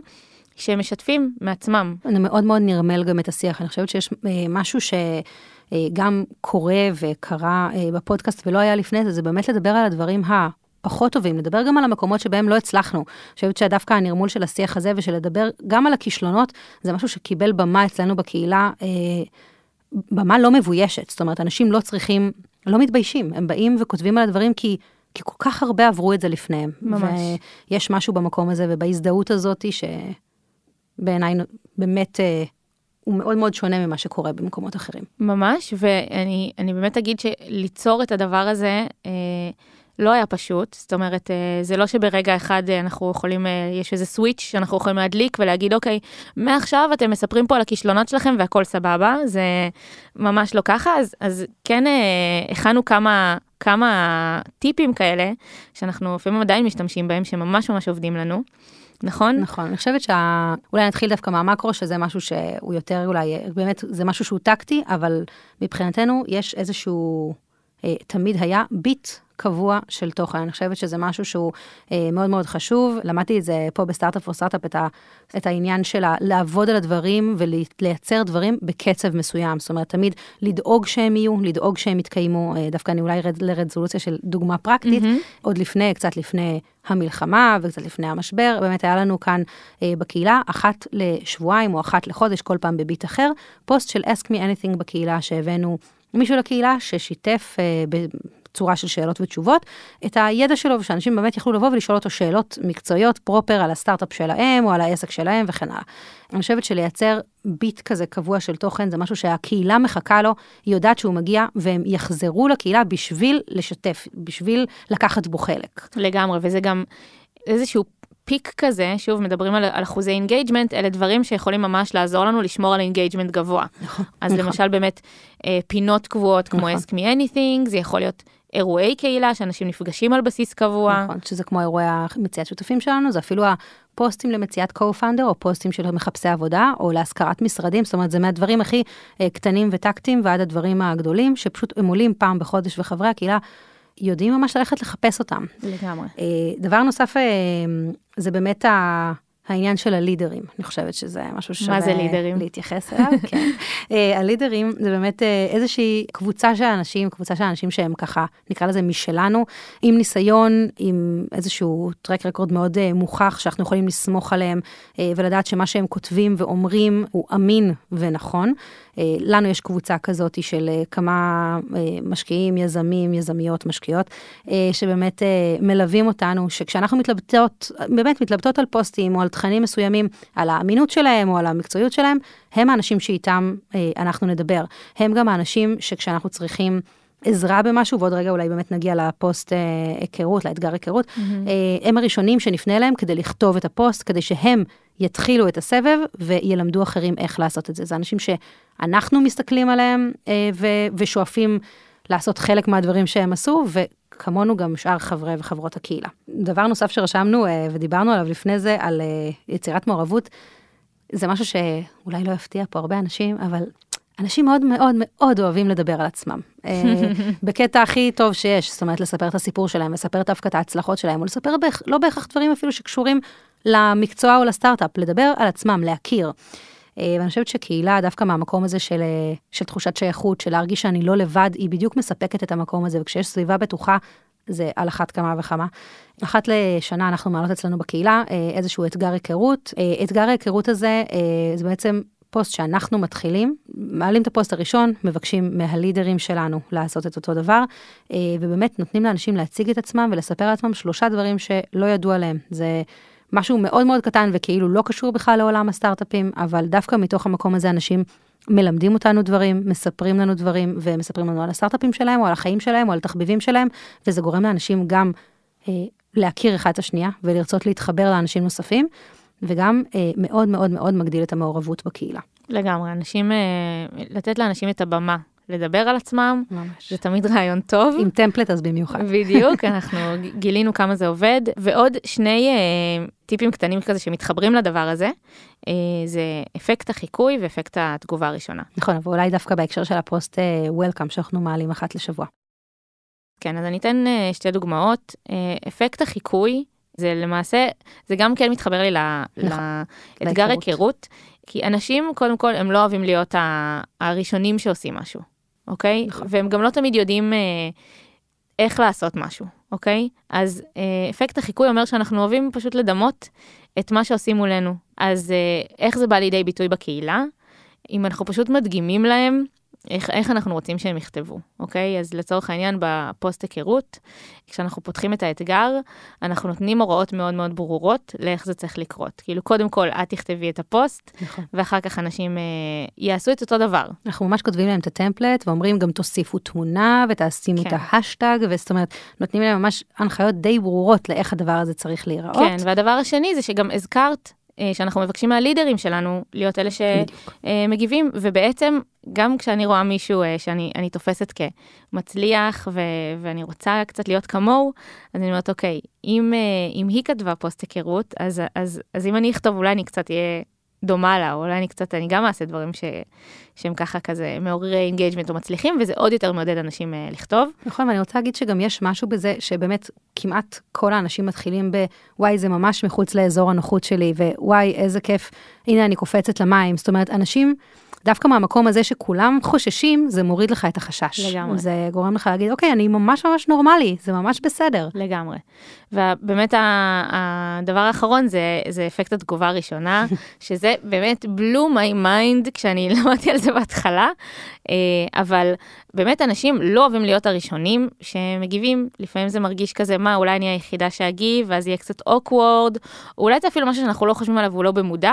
שמשתפים מעצמם. אני מאוד מאוד נרמל גם את השיח, אני חושבת שיש אה, משהו שגם קורה וקרה אה, בפודקאסט ולא היה לפני זה, זה באמת לדבר על הדברים הפחות טובים, לדבר גם על המקומות שבהם לא הצלחנו. אני חושבת שדווקא הנרמול של השיח הזה ושל לדבר גם על הכישלונות, זה משהו שקיבל במה אצלנו בקהילה, אה, במה לא מבוישת, זאת אומרת, אנשים לא צריכים, לא מתביישים, הם באים וכותבים על הדברים כי... כי כל כך הרבה עברו את זה לפניהם. ממש. ויש משהו במקום הזה ובהזדהות הזאת שבעיניי באמת אה, הוא מאוד מאוד שונה ממה שקורה במקומות אחרים. ממש, ואני אני באמת אגיד שליצור את הדבר הזה אה, לא היה פשוט, זאת אומרת, אה, זה לא שברגע אחד אה, אנחנו יכולים, אה, יש איזה סוויץ' שאנחנו יכולים להדליק ולהגיד, אוקיי, מעכשיו אתם מספרים פה על הכישלונות שלכם והכל סבבה, זה ממש לא ככה, אז, אז כן הכנו כמה... כמה טיפים כאלה, שאנחנו לפעמים עדיין משתמשים בהם, שממש ממש עובדים לנו, נכון? נכון, אני חושבת שה... אולי נתחיל דווקא מהמקרו, שזה משהו שהוא יותר אולי, באמת, זה משהו שהוא טקטי, אבל מבחינתנו יש איזשהו, אה, תמיד היה ביט קבוע של תוכן. אני חושבת שזה משהו שהוא אה, מאוד מאוד חשוב. למדתי את זה פה בסטארט-אפ או סטארט-אפ, את, ה, את העניין של לעבוד על הדברים ולייצר דברים בקצב מסוים. זאת אומרת, תמיד לדאוג שהם יהיו, לדאוג שהם יתקיימו. אה, דווקא אני אולי ארד לרזולוציה של דוגמה פרקטית. מהמם. עוד לפני, קצת לפני המלחמה וקצת לפני המשבר, באמת היה לנו כאן אה, בקהילה, אחת לשבועיים או אחת לחודש, כל פעם בביט אחר, פוסט של Ask Me Anything בקהילה שהבאנו מישהו לקהילה ששיתף אה, בצורה של שאלות ותשובות את הידע שלו, ושאנשים באמת יכלו לבוא ולשאול אותו שאלות מקצועיות פרופר על הסטארט-אפ שלהם או על העסק שלהם וכן הלאה. אני חושבת שלייצר beat כזה קבוע של תוכן זה משהו שהקהילה מחכה לו, היא יודעת שהוא מגיע והם יחזרו לקהילה בשביל לשתף, בשביל לקחת בו חלק. לגמרי, וזה גם איזשהו peak כזה, שוב, מדברים על, על אחוזי engagement, אלה דברים שיכולים ממש לעזור לנו לשמור על engagement גבוה. נכון. אז נכון. למשל באמת אה, פינות קבועות כמו נכון. Ask Me Anything, זה יכול להיות אירועי קהילה שאנשים נפגשים על בסיס קבוע. נכון, שזה כמו אירועי המציאת שותפים שלנו, זה אפילו הפוסטים למציאת co-founder, או פוסטים של מחפשי עבודה, או להשכרת משרדים, זאת אומרת, זה מהדברים הכי אה, קטנים וטקטיים ועד הדברים הגדולים, שפשוט הם עולים פעם בחודש, וחברי הקהילה יודעים ממש ללכת לחפש אותם. לגמרי. אה, דבר נוסף, אה, זה באמת ה... העניין של הלידרים, אני חושבת שזה משהו ששווה זה לידרים? להתייחס אליו, כן. אה, הלידרים זה באמת אה, איזושהי קבוצה של אנשים, קבוצה של אנשים שהם ככה, נקרא לזה משלנו, עם ניסיון, עם איזשהו טרק רקורד מאוד אה, מוכח, שאנחנו יכולים לסמוך עליהם, ולדעת שמה שהם כותבים ואומרים הוא אמין ונכון. לנו יש קבוצה כזאת של כמה משקיעים, יזמים, יזמיות, משקיעות, שבאמת מלווים אותנו, שכשאנחנו מתלבטות, באמת מתלבטות על פוסטים או על תכנים מסוימים, על האמינות שלהם או על המקצועיות שלהם, הם האנשים שאיתם אה, אנחנו נדבר. הם גם האנשים שכשאנחנו צריכים עזרה במשהו, ועוד רגע אולי באמת נגיע לפוסט אה, היכרות, לאתגר היכרות, אה, הם הראשונים שנפנה אליהם כדי לכתוב את הפוסט, כדי שהם יתחילו את הסבב וילמדו אחרים איך לעשות את זה. זה אנשים שאנחנו מסתכלים עליהם אה, ו- ושואפים לעשות חלק מהדברים שהם עשו, וכמונו גם שאר חברי וחברות הקהילה. דבר נוסף שרשמנו אה, ודיברנו עליו לפני זה, על אה, יצירת מעורבות, זה משהו שאולי לא יפתיע פה הרבה אנשים, אבל אנשים מאוד מאוד מאוד אוהבים לדבר על עצמם. אה, בקטע הכי טוב שיש, זאת אומרת, לספר את הסיפור שלהם, לספר דווקא את ההצלחות שלהם, או לספר בהכ- לא בהכרח דברים אפילו שקשורים למקצוע או לסטארט-אפ, לדבר על עצמם, להכיר. אה, ואני חושבת שקהילה, דווקא מהמקום הזה של, אה, של תחושת שייכות, של להרגיש שאני לא לבד, היא בדיוק מספקת את המקום הזה, וכשיש סביבה בטוחה, זה על אחת כמה וכמה. אחת לשנה אנחנו מעלות אצלנו בקהילה אה, איזשהו אתגר היכרות. אתגר ההיכרות הזה זה בעצם פוסט שאנחנו מתחילים, מעלים את הפוסט הראשון, מבקשים מהלידרים שלנו לעשות את אותו דבר, ובאמת נותנים לאנשים להציג את עצמם ולספר על עצמם שלושה דברים שלא ידעו עליהם. זה משהו מאוד מאוד קטן וכאילו לא קשור בכלל לעולם הסטארט-אפים, אבל דווקא מתוך המקום הזה אנשים מלמדים אותנו דברים, מספרים לנו דברים, ומספרים לנו על הסטארט-אפים שלהם, או על החיים שלהם, או על תחביבים שלהם, וזה גורם לאנשים גם אה, להכיר אחד את השנייה, ולרצות להתחבר לאנשים נוספים, וגם אה, מאוד מאוד מאוד מגדיל את המעורבות בקהילה. לגמרי, אנשים, אה, לתת לאנשים את הבמה לדבר על עצמם, ממש. זה תמיד רעיון טוב. עם טמפלט אז במיוחד. בדיוק, אנחנו גילינו כמה זה עובד. ועוד שני אה, טיפים קטנים כזה שמתחברים לדבר הזה, אה, זה אפקט החיקוי ואפקט התגובה הראשונה. נכון, אבל אולי דווקא בהקשר של הפוסט אה, Welcome שאנחנו מעלים אחת לשבוע. כן, אז אני אתן אה, שתי דוגמאות. אה, אפקט החיקוי, זה למעשה, זה גם כן מתחבר לי נכון, לאתגר. היכרות, כי אנשים, קודם כל, הם לא אוהבים להיות הראשונים שעושים משהו, אוקיי? נכון. והם גם לא תמיד יודעים אה, איך לעשות משהו, אוקיי? אז אה, אפקט החיקוי אומר שאנחנו אוהבים פשוט לדמות את מה שעושים מולנו. אז אה, איך זה בא לידי ביטוי בקהילה? אם אנחנו פשוט מדגימים להם איך, איך אנחנו רוצים שהם יכתבו, אוקיי? אז לצורך העניין בפוסט היכרות, כשאנחנו פותחים את האתגר, אנחנו נותנים הוראות מאוד מאוד ברורות לאיך זה צריך לקרות. כאילו, קודם כל, את תכתבי את הפוסט, נכון. ואחר כך אנשים אה, יעשו את אותו דבר. אנחנו ממש כותבים להם את ה template ואומרים גם תוסיפו תמונה ותשימו כן. את ההאשטג, וזאת אומרת, נותנים להם ממש הנחיות די ברורות לאיך הדבר הזה צריך להיראות. כן, והדבר השני זה שגם הזכרת שאנחנו מבקשים מהלידרים שלנו להיות אלה שמגיבים, ובעצם גם כשאני רואה מישהו אה, שאני אני תופסת כמצליח ו, ואני רוצה קצת להיות כמוהו, אז אני אומרת, אוקיי, אם, אה, אם היא כתבה פוסט היכרות, אז, אז, אז אם אני אכתוב, אולי אני קצת אהיה דומה לה, או אולי אני קצת, אני גם אעשה דברים ש, שהם ככה כזה מעוררי engagement או מצליחים, וזה עוד יותר מעודד אנשים אה, לכתוב. נכון, ואני רוצה להגיד שגם יש משהו בזה שבאמת כמעט כל האנשים מתחילים ב, וואי, זה ממש מחוץ לאזור הנוחות שלי, ווואי, איזה כיף, הנה אני קופצת למים. זאת אומרת, אנשים, דווקא מהמקום הזה שכולם חוששים, זה מוריד לך את החשש. לגמרי. זה גורם לך להגיד, אוקיי, אני ממש ממש נורמלי, זה ממש בסדר. לגמרי. ובאמת הדבר האחרון זה, זה אפקט התגובה הראשונה, שזה באמת blew my mind כשאני למדתי על זה בהתחלה, אה, אבל באמת אנשים לא אוהבים להיות הראשונים שמגיבים, לפעמים זה מרגיש כזה, מה, אולי אני היחידה שאגיב, ואז יהיה קצת awkward, או אולי זה אפילו משהו שאנחנו לא חושבים עליו והוא לא במודע.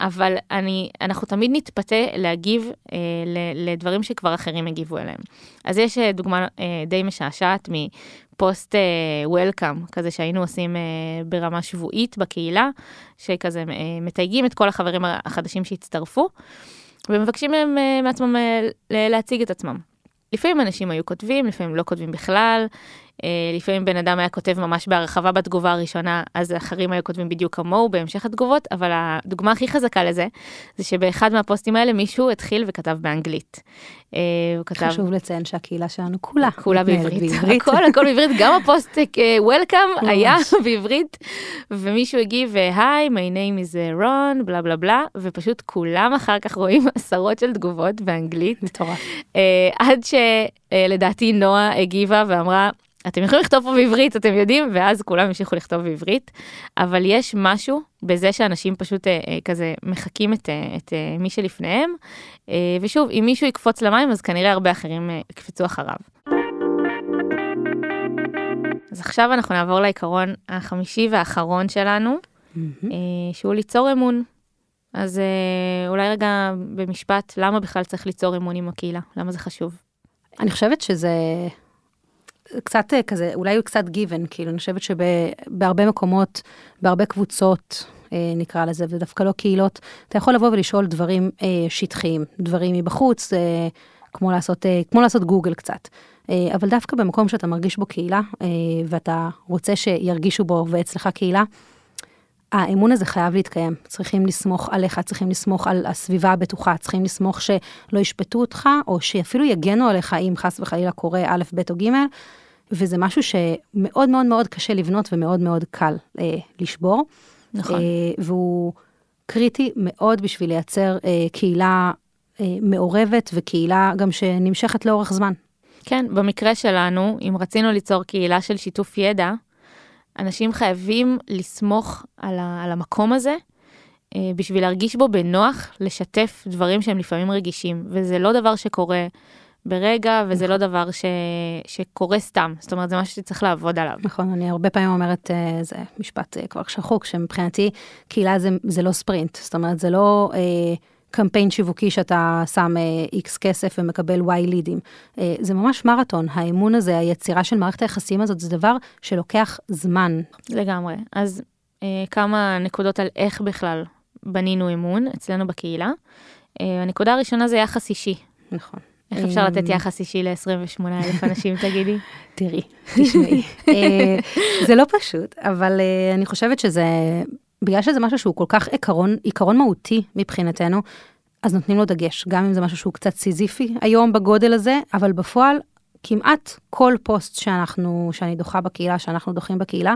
אבל אני, אנחנו תמיד נתפתה להגיב אה, ל- לדברים שכבר אחרים הגיבו אליהם. אז יש אה, דוגמה אה, די משעשעת מפוסט אה, וולקאם, כזה שהיינו עושים אה, ברמה שבועית בקהילה, שכזה אה, מתייגים את כל החברים החדשים שהצטרפו, ומבקשים מהם אה, מעצמם אה, להציג את עצמם. לפעמים אנשים היו כותבים, לפעמים לא כותבים בכלל, אה, לפעמים בן אדם היה כותב ממש בהרחבה בתגובה הראשונה, אז אחרים היו כותבים בדיוק כמוהו בהמשך התגובות, אבל הדוגמה הכי חזקה לזה, זה שבאחד מהפוסטים האלה מישהו התחיל וכתב באנגלית. אה, הוא כתב... חשוב לציין שהקהילה שלנו כולה, כולה מתנהלת בעברית, הכל הכל בעברית, גם הפוסט וולקאם ממש. היה בעברית, ומישהו הגיב, היי, my name is אה, רון, בלה בלה בלה, ופשוט כולם אחר כך רואים עשרות של תגובות באנגלית, מטורף. אה, עד שלדעתי נועה הגיבה ואמרה, אתם יכולים לכתוב פה בעברית, אתם יודעים, ואז כולם המשיכו לכתוב בעברית, אבל יש משהו בזה שאנשים פשוט אה, אה, כזה מחקים את, אה, את אה, מי שלפניהם, אה, ושוב, אם מישהו יקפוץ למים, אז כנראה הרבה אחרים אה, יקפצו אחריו. אז עכשיו אנחנו נעבור לעיקרון החמישי והאחרון שלנו, מהמם. אה, שהוא ליצור אמון. אז אה, אולי רגע במשפט, למה בכלל צריך ליצור אמון עם הקהילה? למה זה חשוב? אני חושבת שזה קצת אה, כזה, אולי הוא קצת גיוון, כאילו, אני חושבת שבהרבה מקומות, בהרבה קבוצות, אה, נקרא לזה, ודווקא לא קהילות, אתה יכול לבוא ולשאול דברים אה, שטחיים, דברים מבחוץ, כמו, לעשות, כמו לעשות גוגל קצת. אבל דווקא במקום שאתה מרגיש בו קהילה, ואתה רוצה שירגישו בו ואצלך קהילה, האמון הזה חייב להתקיים. צריכים לסמוך עליך, צריכים לסמוך על הסביבה הבטוחה, צריכים לסמוך שלא ישפטו אותך, או שאפילו יגנו עליך אם חס וחלילה קורה א', ב' או ג', וזה משהו שמאוד מאוד מאוד קשה לבנות ומאוד מאוד קל אה, לשבור. נכון. אה, והוא קריטי מאוד בשביל לייצר אה, קהילה אה, מעורבת וקהילה גם שנמשכת לאורך זמן. כן, במקרה שלנו, אם רצינו ליצור קהילה של שיתוף ידע, אנשים חייבים לסמוך על, ה, על המקום הזה אה, בשביל להרגיש בו בנוח, לשתף דברים שהם לפעמים רגישים, וזה לא דבר שקורה ברגע, וזה לא דבר ש, שקורה סתם, זאת אומרת, זה משהו שצריך לעבוד עליו. נכון, אני הרבה פעמים אומרת, אה, זה משפט אה, כבר שחוק, שמבחינתי קהילה זה, זה לא ספרינט, זאת אומרת, זה לא... אה, קמפיין שיווקי שאתה שם איקס כסף ומקבל וואי לידים. אה, זה ממש מרתון, האמון הזה, היצירה של מערכת היחסים הזאת, זה דבר שלוקח זמן. לגמרי. אז אה, כמה נקודות על איך בכלל בנינו אמון אצלנו בקהילה. אה, הנקודה הראשונה זה יחס אישי. נכון. איך אפשר לתת יחס אישי ל-28 אלף אנשים, תגידי? תראי, תשמעי. אה, זה לא פשוט, אבל אה, אני חושבת שזה, בגלל שזה משהו שהוא כל כך עיקרון, עיקרון מהותי מבחינתנו, אז נותנים לו דגש, גם אם זה משהו שהוא קצת סיזיפי היום בגודל הזה, אבל בפועל, כמעט כל פוסט שאנחנו, שאני דוחה בקהילה, שאנחנו דוחים בקהילה,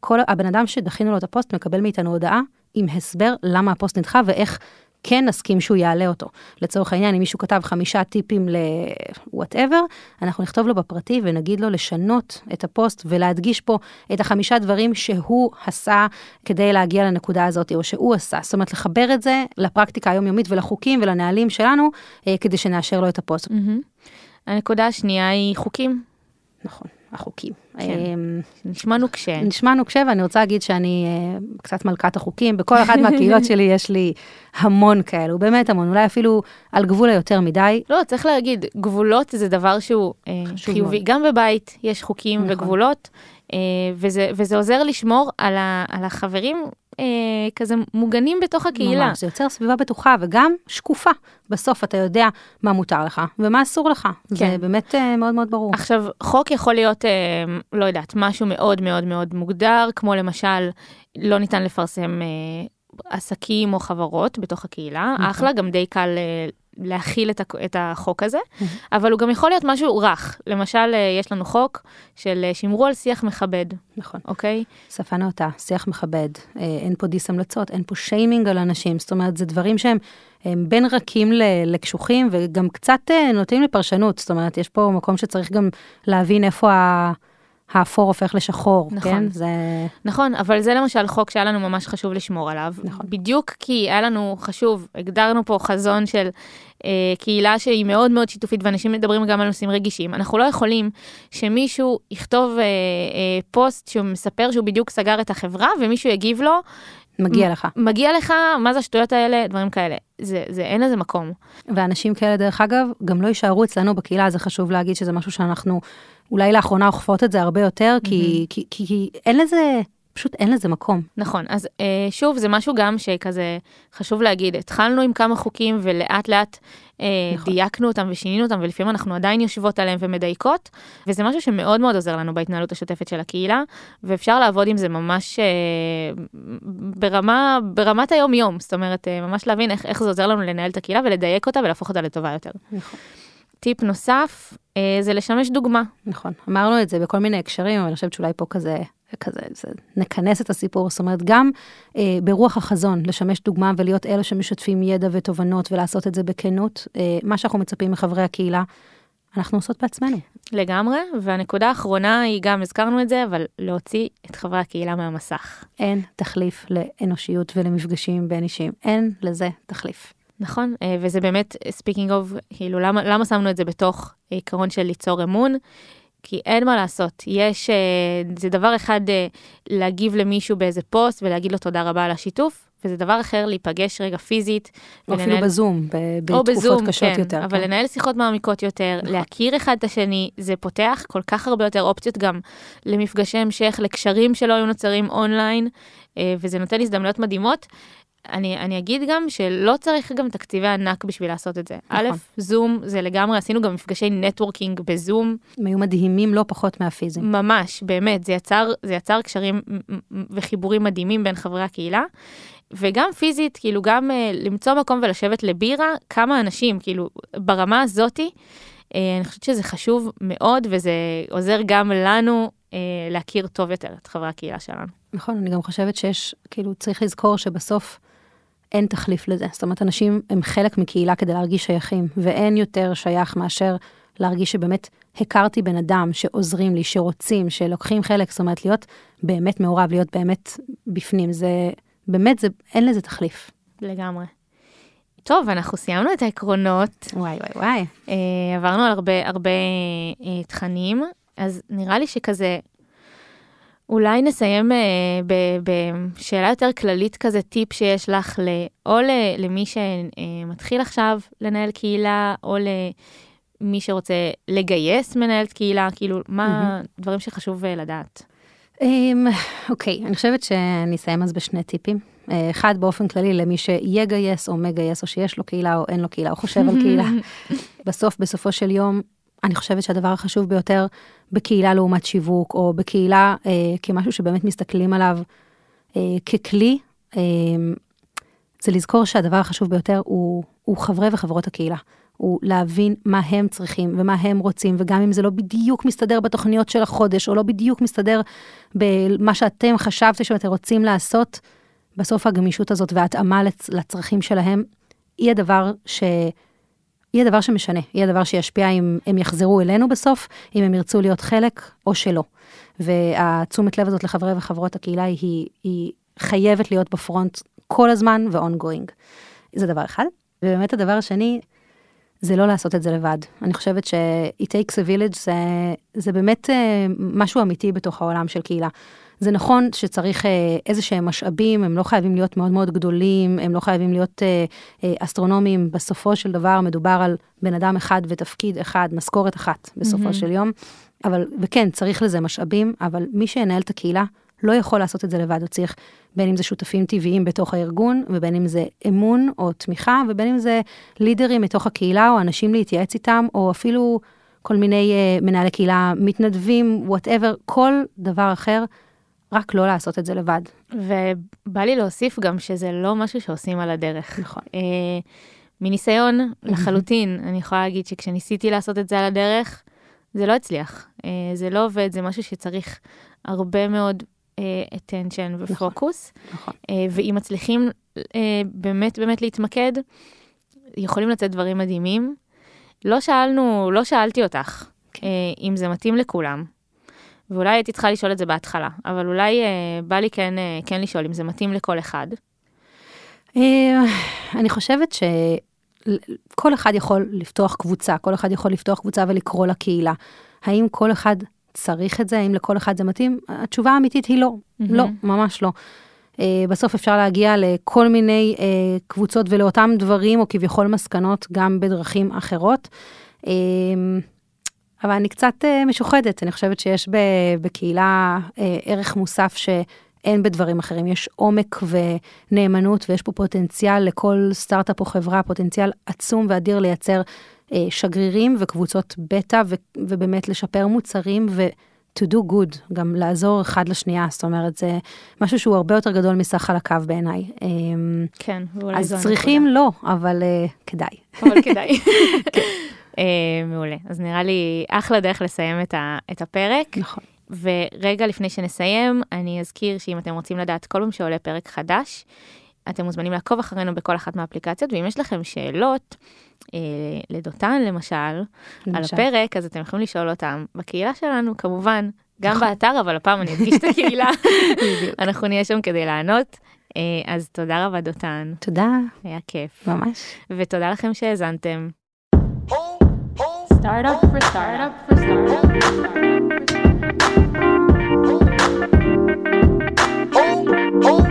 כל הבן אדם שדחינו לו את הפוסט מקבל מאיתנו הודעה עם הסבר למה הפוסט נדחה ואיך כן נסכים שהוא יעלה אותו. לצורך העניין, אם מישהו כתב חמישה טיפים ל-whatever, אנחנו נכתוב לו בפרטי ונגיד לו לשנות את הפוסט ולהדגיש פה את החמישה דברים שהוא עשה כדי להגיע לנקודה הזאת, או שהוא עשה. זאת אומרת, לחבר את זה לפרקטיקה היומיומית ולחוקים ולנהלים שלנו, אה, כדי שנאשר לו את הפוסט. מהמם. הנקודה השנייה היא חוקים. נכון, החוקים. כן. אמ, נשמע נוקשה. נשמע נוקשה, ואני רוצה להגיד שאני אה, קצת מלכת החוקים. בכל אחת מהקהילות שלי יש לי המון כאלו, באמת המון, אולי אפילו על גבול היותר מדי. לא, צריך להגיד, גבולות זה דבר שהוא אה, חיובי. גם בבית יש חוקים נכון. וגבולות, אה, וזה, וזה עוזר לשמור על, ה, על החברים אה, כזה מוגנים בתוך הקהילה. ממש, זה יוצר סביבה בטוחה וגם שקופה. בסוף אתה יודע מה מותר לך ומה אסור לך. זה כן. באמת אה, מאוד מאוד ברור. עכשיו, חוק יכול להיות, אה, לא יודעת, משהו מאוד מאוד מאוד מוגדר, כמו למשל, לא ניתן לפרסם אה, עסקים או חברות בתוך הקהילה. נכון. אחלה, גם די קל אה, להכיל את, את החוק הזה, מהמם. אבל הוא גם יכול להיות משהו רך. למשל, אה, יש לנו חוק של אה, שמרו על שיח מכבד, נכון. אוקיי? שפה נאותה, שיח מכבד, אה, אין פה דיס המלצות, אין פה שיימינג על אנשים, זאת אומרת, זה דברים שהם הם בין רכים לקשוחים וגם קצת נוטים לפרשנות, זאת אומרת, יש פה מקום שצריך גם להבין איפה ה- האפור הופך לשחור, נכון. כן? זה... נכון, אבל זה למשל חוק שהיה לנו ממש חשוב לשמור עליו. נכון. בדיוק כי היה לנו חשוב, הגדרנו פה חזון של אה, קהילה שהיא מאוד מאוד שיתופית, ואנשים מדברים גם על נושאים רגישים. אנחנו לא יכולים שמישהו יכתוב אה, אה, פוסט שהוא מספר שהוא בדיוק סגר את החברה, ומישהו יגיב לו, מגיע לך. מגיע לך, מה זה השטויות האלה, דברים כאלה. זה, זה אין לזה מקום. ואנשים כאלה, דרך אגב, גם לא יישארו אצלנו בקהילה, זה חשוב להגיד שזה משהו שאנחנו אולי לאחרונה אוכפות את זה הרבה יותר, כי, כי, כי, כי אין לזה, פשוט אין לזה מקום. נכון, אז אה, שוב, זה משהו גם שכזה חשוב להגיד, התחלנו עם כמה חוקים ולאט לאט נכון. דייקנו אותם ושינינו אותם, ולפעמים אנחנו עדיין יושבות עליהם ומדייקות, וזה משהו שמאוד מאוד עוזר לנו בהתנהלות השוטפת של הקהילה, ואפשר לעבוד עם זה ממש אה, ברמה, ברמת היום-יום, זאת אומרת, אה, ממש להבין איך, איך זה עוזר לנו לנהל את הקהילה ולדייק אותה ולהפוך אותה לטובה יותר. נכון. טיפ נוסף, אה, זה לשמש דוגמה. נכון, אמרנו את זה בכל מיני הקשרים, אבל אני חושבת שאולי פה כזה, כזה, זה, נכנס את הסיפור, זאת אומרת, גם אה, ברוח החזון, לשמש דוגמה ולהיות אלה שמשתפים ידע ותובנות ולעשות את זה בכנות, אה, מה שאנחנו מצפים מחברי הקהילה, אנחנו עושות בעצמנו. לגמרי, והנקודה האחרונה היא גם, הזכרנו את זה, אבל להוציא את חברי הקהילה מהמסך. אין תחליף לאנושיות ולמפגשים בין אישיים, אין לזה תחליף. נכון, אה, וזה באמת, speaking of, כאילו, למה, למה שמנו את זה בתוך עיקרון של ליצור אמון? כי אין מה לעשות, יש, אה, זה דבר אחד אה, להגיב למישהו באיזה פוסט ולהגיד לו תודה רבה על השיתוף, וזה דבר אחר להיפגש רגע פיזית. או אפילו ולנהל- בזום, ב- או בתקופות בזום, קשות כן, יותר. אבל כן. לנהל שיחות מעמיקות יותר, נכון. להכיר אחד את השני, זה פותח כל כך הרבה יותר אופציות גם למפגשי המשך, לקשרים שלא היו נוצרים אונליין, אה, וזה נותן הזדמנויות מדהימות. אני, אני אגיד גם שלא צריך גם תקציבי ענק בשביל לעשות את זה. נכון. א', זום זה לגמרי, עשינו גם מפגשי networking בזום, הם היו מדהימים לא פחות מהפיזיים. ממש, באמת, זה יצר, זה יצר קשרים וחיבורים מדהימים בין חברי הקהילה. וגם פיזית, כאילו גם אה, למצוא מקום ולשבת לבירה, כמה אנשים, כאילו ברמה הזאתי, אה, אני חושבת שזה חשוב מאוד וזה עוזר גם לנו אה, להכיר טוב יותר את חברי הקהילה שלנו. נכון, אני גם חושבת שיש, כאילו, צריך לזכור שבסוף אין תחליף לזה. זאת אומרת, אנשים הם חלק מקהילה כדי להרגיש שייכים, ואין יותר שייך מאשר להרגיש שבאמת הכרתי בן אדם שעוזרים לי, שרוצים, שלוקחים חלק, זאת אומרת, להיות באמת מעורב, להיות באמת בפנים, זה, באמת, זה, אין לזה תחליף. לגמרי. טוב, אנחנו סיימנו את העקרונות, וואי וואי וואי. אה, עברנו על הרבה הרבה אה, תכנים, אז נראה לי שכזה, אולי נסיים אה, בשאלה יותר כללית כזה, טיפ שיש לך, ל, או ל, למי שמתחיל עכשיו לנהל קהילה, או למי שרוצה לגייס מנהלת קהילה, כאילו, מה דברים שחשוב אה, לדעת. אמ, אוקיי, אני חושבת שאני אסיים אז בשני טיפים. אה, אחד באופן כללי למי שיגייס או מגייס, או שיש לו קהילה או אין לו קהילה, או חושב על קהילה. בסוף, בסופו של יום, אני חושבת שהדבר החשוב ביותר בקהילה לעומת שיווק, או בקהילה אה, כמשהו שבאמת מסתכלים עליו אה, ככלי, אה, זה לזכור שהדבר החשוב ביותר הוא, הוא חברי וחברות הקהילה. הוא להבין מה הם צריכים ומה הם רוצים, וגם אם זה לא בדיוק מסתדר בתוכניות של החודש, או לא בדיוק מסתדר במה שאתם חשבתם שאתם רוצים לעשות, בסוף הגמישות הזאת וההתאמה לצ- לצרכים שלהם, היא הדבר ש... היא הדבר שמשנה, היא הדבר שישפיע אם הם יחזרו אלינו בסוף, אם הם ירצו להיות חלק או שלא. והתשומת לב הזאת לחברי וחברות הקהילה היא, היא חייבת להיות בפרונט כל הזמן ו-ongoing. זה דבר אחד. ובאמת הדבר השני, זה לא לעשות את זה לבד. אני חושבת ש-it takes a village זה, זה באמת אה, משהו אמיתי בתוך העולם של קהילה. זה נכון שצריך אה, איזה שהם משאבים, הם לא חייבים להיות מאוד מאוד גדולים, הם לא חייבים להיות אה, אה, אסטרונומיים. בסופו של דבר מדובר על בן אדם אחד ותפקיד אחד, משכורת אחת בסופו מהמם. של יום. אבל, וכן, צריך לזה משאבים, אבל מי שינהל את הקהילה לא יכול לעשות את זה לבד, הוא צריך בין אם זה שותפים טבעיים בתוך הארגון, ובין אם זה אמון או תמיכה, ובין אם זה לידרים מתוך הקהילה, או אנשים להתייעץ איתם, או אפילו כל מיני uh, מנהלי קהילה מתנדבים, וואטאבר, כל דבר אחר, רק לא לעשות את זה לבד. ובא לי להוסיף גם שזה לא משהו שעושים על הדרך. נכון. אה, מניסיון לחלוטין, אני יכולה להגיד שכשניסיתי לעשות את זה על הדרך, זה לא הצליח. אה, זה לא עובד, זה משהו שצריך הרבה מאוד אה, attention ופוקוס. נכון. ואם מצליחים באמת באמת להתמקד, יכולים לצאת דברים מדהימים. לא שאלנו, לא שאלתי אותך כן. אם זה מתאים לכולם. ואולי הייתי צריכה לשאול את זה בהתחלה, אבל אולי אה, בא לי כן, אה, כן לשאול אם זה מתאים לכל אחד. אה, אני חושבת שכל אחד יכול לפתוח קבוצה, כל אחד יכול לפתוח קבוצה ולקרוא לקהילה. האם כל אחד צריך את זה? האם לכל אחד זה מתאים? התשובה האמיתית היא לא. מהמם. לא, ממש לא. אה, בסוף אפשר להגיע לכל מיני אה, קבוצות ולאותם דברים, או כביכול מסקנות, גם בדרכים אחרות. אבל אני קצת אה, משוחדת, אני חושבת שיש בקהילה אה, ערך מוסף שאין בדברים אחרים. יש עומק ונאמנות, ויש פה פוטנציאל לכל סטארט-אפ או חברה, פוטנציאל עצום ואדיר לייצר אה, שגרירים וקבוצות בטא, ו- ובאמת לשפר מוצרים ו... to do good, גם לעזור אחד לשנייה, זאת אומרת, זה משהו שהוא הרבה יותר גדול מסך חלקיו בעיניי. כן, ואולי זו אז צריכים לא, אבל אה, כדאי. הנקודה, אבל כדאי. אה, מעולה. אז נראה לי אחלה דרך לסיים את, ה, את הפרק. נכון. ורגע לפני שנסיים, אני אזכיר שאם אתם רוצים לדעת כל פעם שעולה פרק חדש, אתם מוזמנים לעקוב אחרינו בכל אחת מהאפליקציות, ואם יש לכם שאלות, אה, לדותן למשל, על למשל. הפרק, אז אתם יכולים לשאול אותם בקהילה שלנו, כמובן, גם נכון. באתר, אבל הפעם אני אדגיש את הקהילה. אנחנו נהיה שם כדי לענות. אה, אז תודה רבה דותן, תודה, היה כיף. ממש. ותודה לכם שהאזנתם. Startup for startup for startup. startup. Oh, oh.